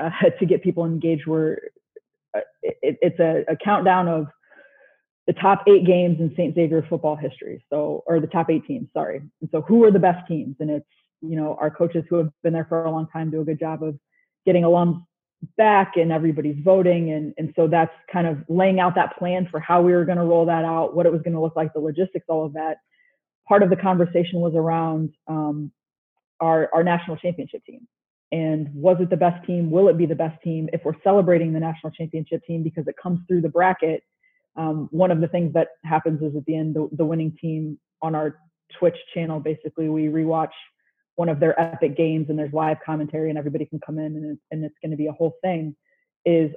uh, [laughs] to get people engaged. Where uh, it, it's a, a, countdown of the top eight games in St. Xavier football history. So, or the top eight teams, sorry. And so, who are the best teams? And it's you know our coaches who have been there for a long time do a good job of getting alums back and everybody's voting and and so that's kind of laying out that plan for how we were going to roll that out what it was going to look like the logistics all of that. Part of the conversation was around um, our our national championship team and was it the best team? Will it be the best team? If we're celebrating the national championship team because it comes through the bracket um, one of the things that happens is at the end the, the winning team on our twitch channel basically we rewatch one of their epic games and there's live commentary and everybody can come in and, and it's going to be a whole thing is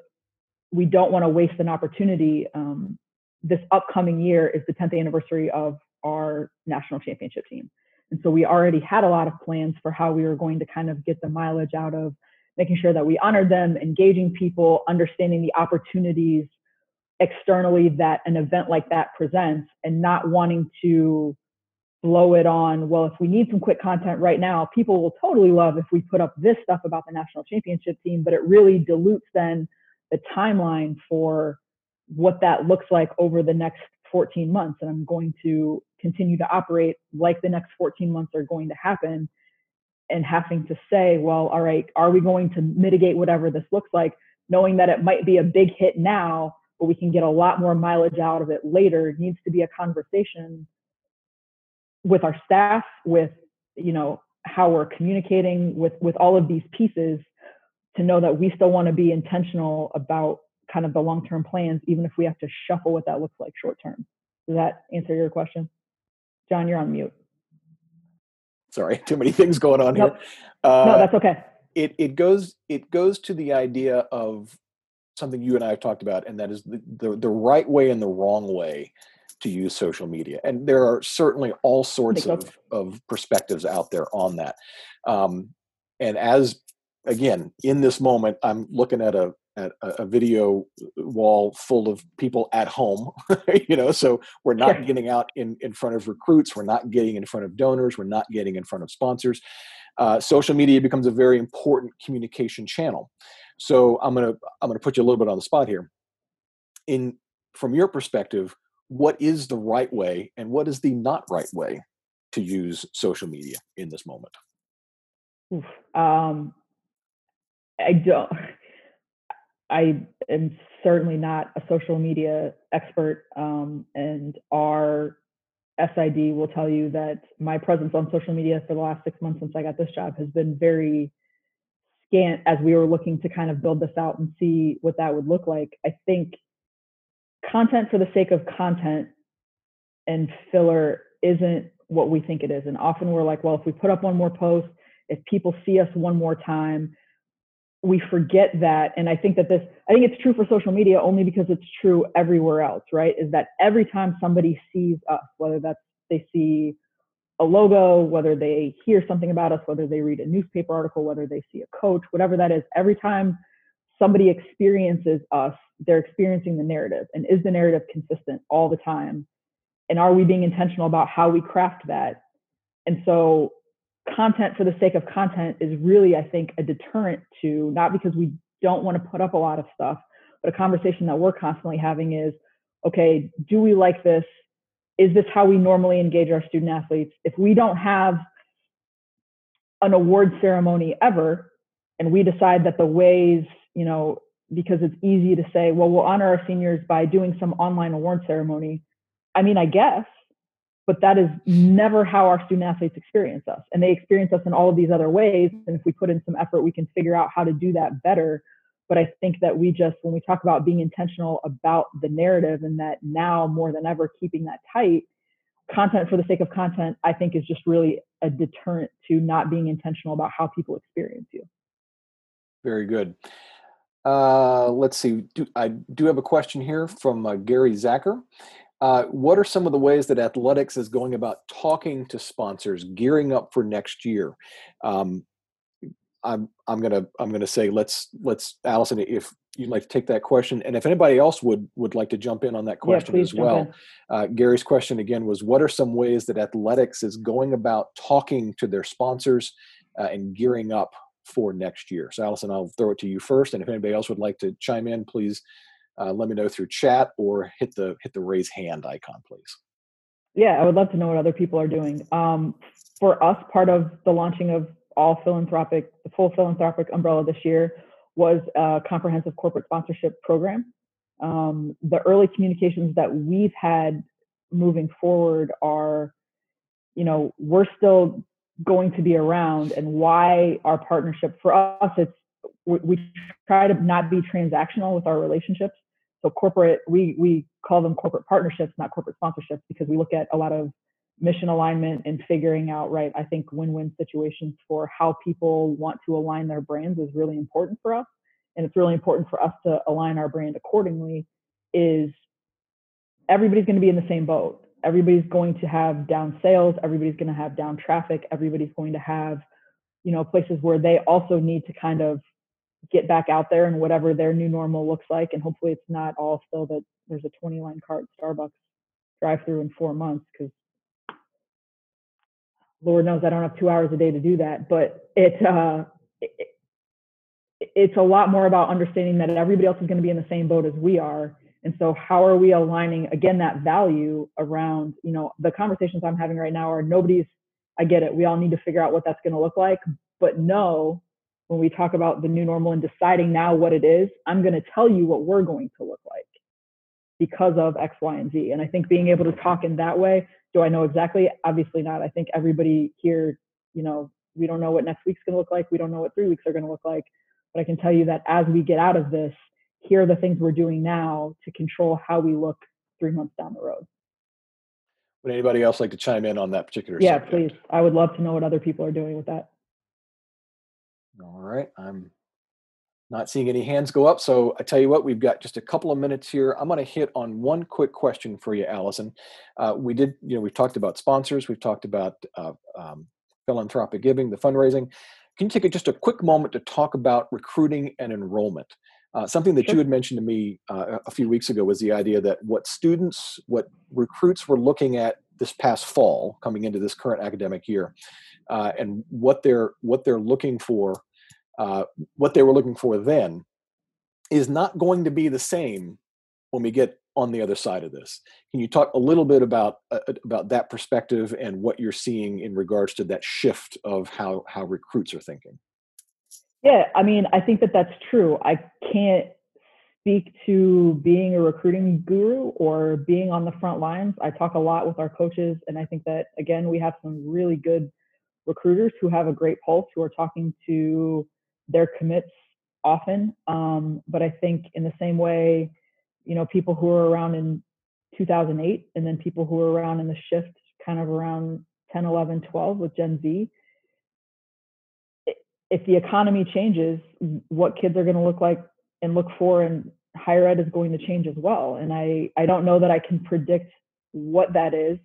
we don't want to waste an opportunity um, this upcoming year is the 10th anniversary of our national championship team. And so we already had a lot of plans for how we were going to kind of get the mileage out of making sure that we honored them engaging people understanding the opportunities externally that an event like that presents and not wanting to blow it on, well, if we need some quick content right now, people will totally love if we put up this stuff about the national championship team, but it really dilutes then the timeline for what that looks like over the next 14 months. And I'm going to continue to operate like the next 14 months are going to happen and having to say, well, all right, are we going to mitigate whatever this looks like, knowing that it might be a big hit now, but we can get a lot more mileage out of it later needs to be a conversation with our staff, with you know how we're communicating with with all of these pieces to know that we still want to be intentional about kind of the long term plans, even if we have to shuffle what that looks like short term. Does that answer your question? John, you're on mute. Sorry, [laughs] too many things going on nope. here. Uh, no, that's okay. It it goes it goes to the idea of something you and I have talked about, and that is the, the, the right way and the wrong way to use social media. And there are certainly all sorts of, of perspectives out there on that. Um, and as again, in this moment, I'm looking at a at a, video wall full of people at home, [laughs] you know, so we're not sure. getting out in, in front of recruits, we're not getting in front of donors, we're not getting in front of sponsors. Uh, social media becomes a very important communication channel. So I'm gonna I'm gonna put you a little bit on the spot here. In from your perspective, what is the right way and what is the not right way to use social media in this moment? Um, I don't. [laughs] I am certainly not a social media expert, um, and our SID will tell you that my presence on social media for the last six months since I got this job has been very scant as we were looking to kind of build this out and see what that would look like. I think content for the sake of content and filler isn't what we think it is. And often we're like, well, if we put up one more post, if people see us one more time, we forget that. And I think that this, I think it's true for social media only because it's true everywhere else, right? Is that every time somebody sees us, whether that's they see a logo, whether they hear something about us, whether they read a newspaper article, whether they see a coach, whatever that is, every time somebody experiences us, they're experiencing the narrative. And is the narrative consistent all the time? and are we being intentional about how we craft that and so content for the sake of content is really i think a deterrent to not because we don't want to put up a lot of stuff but a conversation that we're constantly having is okay do we like this is this how we normally engage our student athletes if we don't have an award ceremony ever and we decide that the ways you know because it's easy to say well we'll honor our seniors by doing some online award ceremony. I mean i guess but that is never how our student athletes experience us and they experience us in all of these other ways and if we put in some effort we can figure out how to do that better. But i think that we just when we talk about being intentional about the narrative and that now more than ever keeping that tight content for the sake of content i think is just really a deterrent to not being intentional about how people experience you. Very good uh, let's see do, i do have a question here from uh, gary zacher uh, what are some of the ways that athletics is going about talking to sponsors, gearing up for next year? Um, I'm I'm gonna I'm gonna say let's let's Allison if you'd like to take that question and if anybody else would would like to jump in on that question yeah, as well. Uh, Gary's question again was what are some ways that athletics is going about talking to their sponsors uh, and gearing up for next year? So Allison, I'll throw it to you first, and if anybody else would like to chime in, please uh, let me know through chat or hit the hit the raise hand icon, please. Yeah, I would love to know what other people are doing. Um, for us, part of the launching of all philanthropic, the full philanthropic umbrella this year was a comprehensive corporate sponsorship program. Um, the early communications that we've had moving forward are, you know, we're still going to be around, and why our partnership for us, it's we, we try to not be transactional with our relationships. So corporate, we we call them corporate partnerships, not corporate sponsorships, because we look at a lot of mission alignment and figuring out right. I think win-win situations for how people want to align their brands is really important for us, and it's really important for us to align our brand accordingly. Is everybody's going to be in the same boat. Everybody's going to have down sales. Everybody's going to have down traffic. Everybody's going to have, you know, places where they also need to kind of get back out there and whatever their new normal looks like. And hopefully it's not all still that there's a 20 line cart Starbucks drive through in four months because Lord knows I don't have two hours a day to do that. But it, uh, it, it's a lot more about understanding that everybody else is going to be in the same boat as we are. And so how are we aligning again that value around, you know, the conversations I'm having right now are nobody's I get it. We all need to figure out what that's going to look like, but no, when we talk about the new normal and deciding now what it is, I'm going to tell you what we're going to look like because of X, Y, and Z. And I think being able to talk in that way, do I know exactly? Obviously not. I think everybody here, you know, we don't know what next week's going to look like. We don't know what three weeks are going to look like. But I can tell you that as we get out of this, here are the things we're doing now to control how we look three months down the road. Would anybody else like to chime in on that particular yeah, subject? please. I would love to know what other people are doing with that. All right. I'm not seeing any hands go up. So I tell you what, we've got just a couple of minutes here. I'm going to hit on one quick question for you, Allison. Uh, we did, you know, we've talked about sponsors, we've talked about uh, um, philanthropic giving, the fundraising. Can you take a, just a quick moment to talk about recruiting and enrollment? Uh, something that sure. you had mentioned to me uh, a few weeks ago was the idea that what students, what recruits were looking at this past fall, coming into this current academic year, uh, and what they're what they're looking for, uh, what they were looking for then, is not going to be the same when we get on the other side of this. Can you talk a little bit about uh, uh, about that perspective and what you're seeing in regards to that shift of how how recruits are thinking? Yeah, I mean, I think that that's true. I can't speak to being a recruiting guru or being on the front lines. I talk a lot with our coaches, and I think that again, we have some really good recruiters who have a great pulse, who are talking to their commits often. Um, but I think in the same way, you know, people who were around in 2008 and then people who were around in the shift kind of around 10, 11, 12 with Gen Z. If the economy changes, what kids are going to look like and look for in higher ed is going to change as well. And I, I don't know that I can predict what that is,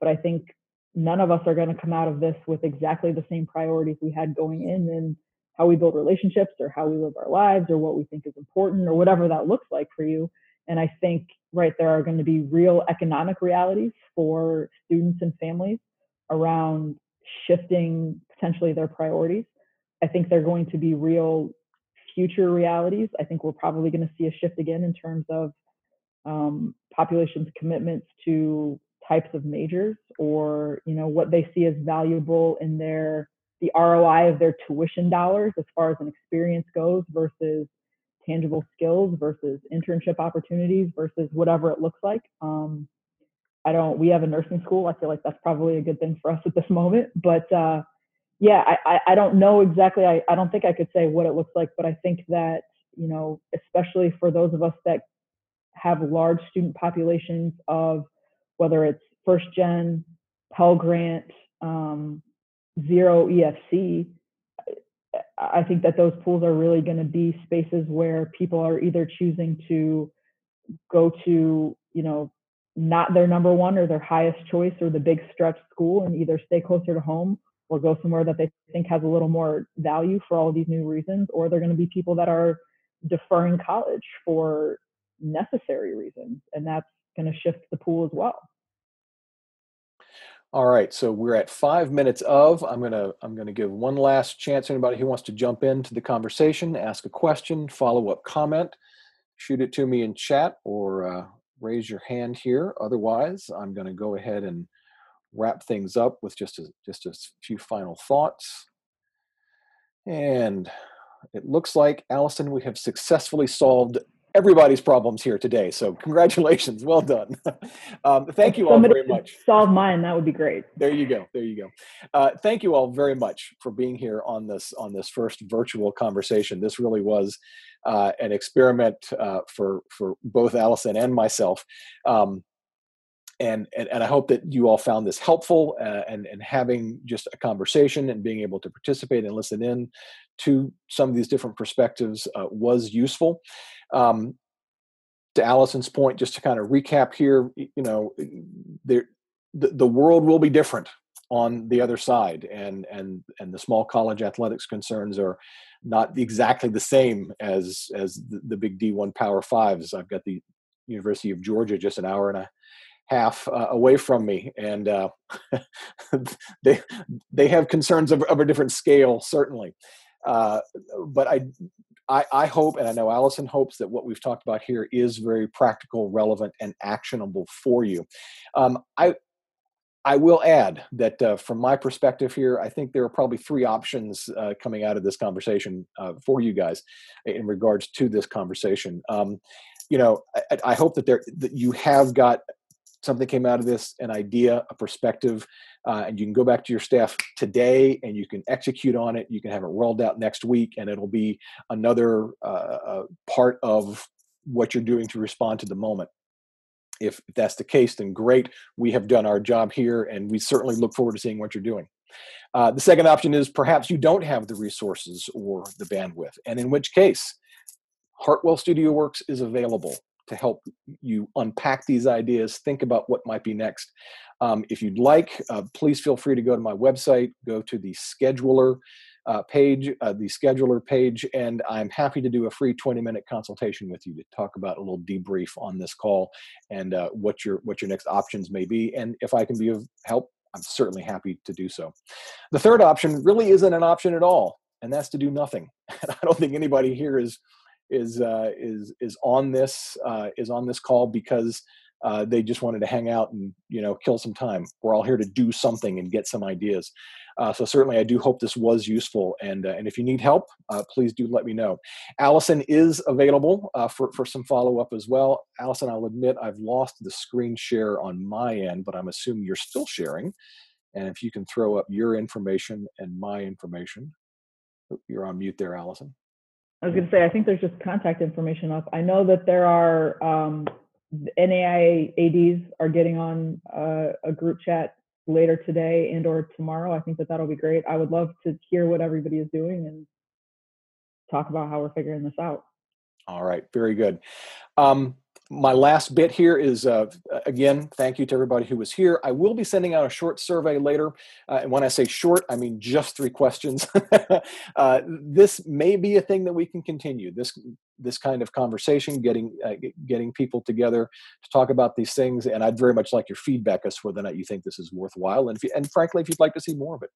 but I think none of us are going to come out of this with exactly the same priorities we had going in and how we build relationships or how we live our lives or what we think is important or whatever that looks like for you. And I think, right, there are going to be real economic realities for students and families around shifting potentially their priorities. I think they're going to be real future realities. I think we're probably going to see a shift again in terms of um, population's commitments to types of majors or you know what they see as valuable in their the ROI of their tuition dollars as far as an experience goes versus tangible skills versus internship opportunities versus whatever it looks like. Um, I don't. We have a nursing school. I feel like that's probably a good thing for us at this [laughs] moment. But uh, yeah, I, I, don't know exactly. I, I don't think I could say what it looks like, but I think that you know, especially for those of us that have large student populations of whether it's first gen, Pell Grant, um, zero EFC, I think that those pools are really going to be spaces where people are either choosing to go to, you know, not their number one or their highest choice or the big stretch school and either stay closer to home or go somewhere that they think has a little more value for all these new reasons, or they're going to be people that are deferring college for necessary reasons. And that's going to shift the pool as well. All right, so we're at five minutes of. I'm gonna I'm gonna give one last chance. Anybody who wants to jump into the conversation, ask a question, follow up comment, shoot it to me in chat or uh, raise your hand here. Otherwise, I'm gonna go ahead and wrap things up with just a just a few final thoughts. And it looks like Allison, we have successfully solved everybody's problems here today. So congratulations, well done. [laughs] um, thank you all very much. Solve mine, that would be great. There you go. There you go. Uh, thank you all very much for being here on this on this first virtual conversation. This really was uh, an experiment uh, for for both Allison and myself. Um, and, and, and I hope that you all found this helpful uh, and and having just a conversation and being able to participate and listen in to some of these different perspectives uh, was useful. Um, to Allison's point, just to kind of recap here, you know, there the, the world will be different on the other side, and and and the small college athletics concerns are not exactly the same as as the, the big D1 Power Fives. I've got the University of Georgia just an hour and a half uh, away from me, and uh, [laughs] they they have concerns of, of a different scale, certainly. Uh, but I I, I, hope, and I know Allison hopes, that what we've talked about here is very practical, relevant, and actionable for you. Um, I I will add that uh, from my perspective here, I think there are probably three options uh, coming out of this conversation uh, for you guys in regards to this conversation. Um, you know, I, I, hope that there that you have got something came out of this, an idea, a perspective, uh, and you can go back to your staff today and you can execute on it. You can have it rolled out next week, and it'll be another uh, uh, part of what you're doing to respond to the moment. If, that's the case, then great. We have done our job here, and we certainly look forward to seeing what you're doing. Uh, the second option is perhaps you don't have the resources or the bandwidth, and in which case, Hartwell Studio Works is available to help you unpack these ideas, think about what might be next. Um, if you'd like, uh, please feel free to go to my website, go to the scheduler uh, page, uh, the scheduler page, and I'm happy to do a free 20 minute consultation with you to talk about a little debrief on this call and uh, what your what your next options may be. And if I can be of help, I'm certainly happy to do so. The third option really isn't an option at all, and that's to do nothing. [laughs] I don't think anybody here is is uh, is is on this uh, is on this call because uh, they just wanted to hang out and you know kill some time. We're all here to do something and get some ideas. Uh, so certainly, I do hope this was useful. And uh, and if you need help, uh, please do let me know. Allison is available for for some follow up as well. Allison, I'll admit I've lost the screen share on my end, but I'm assuming you're still sharing. And if you can throw up your information and my information, you're on mute there, Allison. I was going to say, I think there's just contact information up. I know that there are um, NAIA ADs are getting on uh, a group chat later today and or tomorrow. I think that that'll be great. I would love to hear what everybody is doing and talk about how we're figuring this out. All right, very good. Um, my last bit here is uh, again, thank you to everybody who was here. I will be sending out a short survey later. Uh, and when I say short, I mean just three questions. [laughs] uh, this may be a thing that we can continue. This this kind of conversation, getting uh, getting people together to talk about these things, and I'd very much like your feedback as to whether or not you think this is worthwhile, and you, and frankly, if you'd like to see more of it.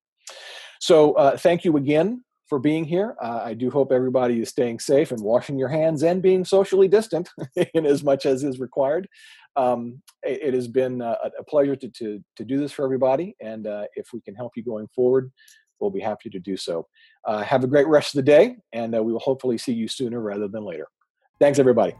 So, uh, thank you again for being here. Uh, I do hope everybody is staying safe and washing your hands and being socially distant [laughs] in as much as is required. Um, it, it, has been a, a pleasure to, to, to, do this for everybody. And uh, if we can help you going forward, we'll be happy to do so. Uh, have a great rest of the day, and uh, we will hopefully see you sooner rather than later. Thanks, everybody.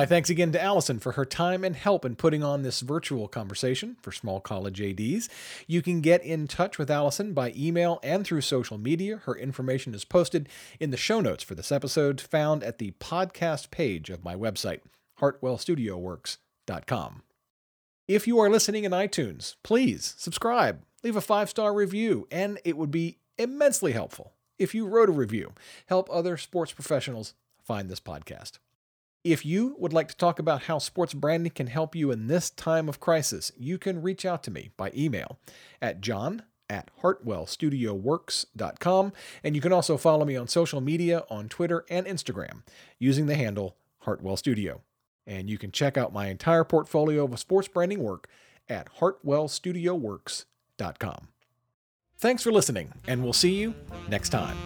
My thanks again to Allison for her time and help in putting on this virtual conversation for small college ADs. You can get in touch with Allison by email and through social media. Her information is posted in the show notes for this episode, found at the podcast page of my website, hartwellstudioworks.com. If you are listening in iTunes, please subscribe, leave a five star review, and it would be immensely helpful if you wrote a review. Help other sports professionals find this podcast. If you would like to talk about how sports branding can help you in this time of crisis, you can reach out to me by email at john at hartwellstudioworks.com. And you can also follow me on social media on Twitter and Instagram using the handle Hartwell Studio. And you can check out my entire portfolio of sports branding work at hartwellstudioworks.com. Thanks for listening, and we'll see you next time.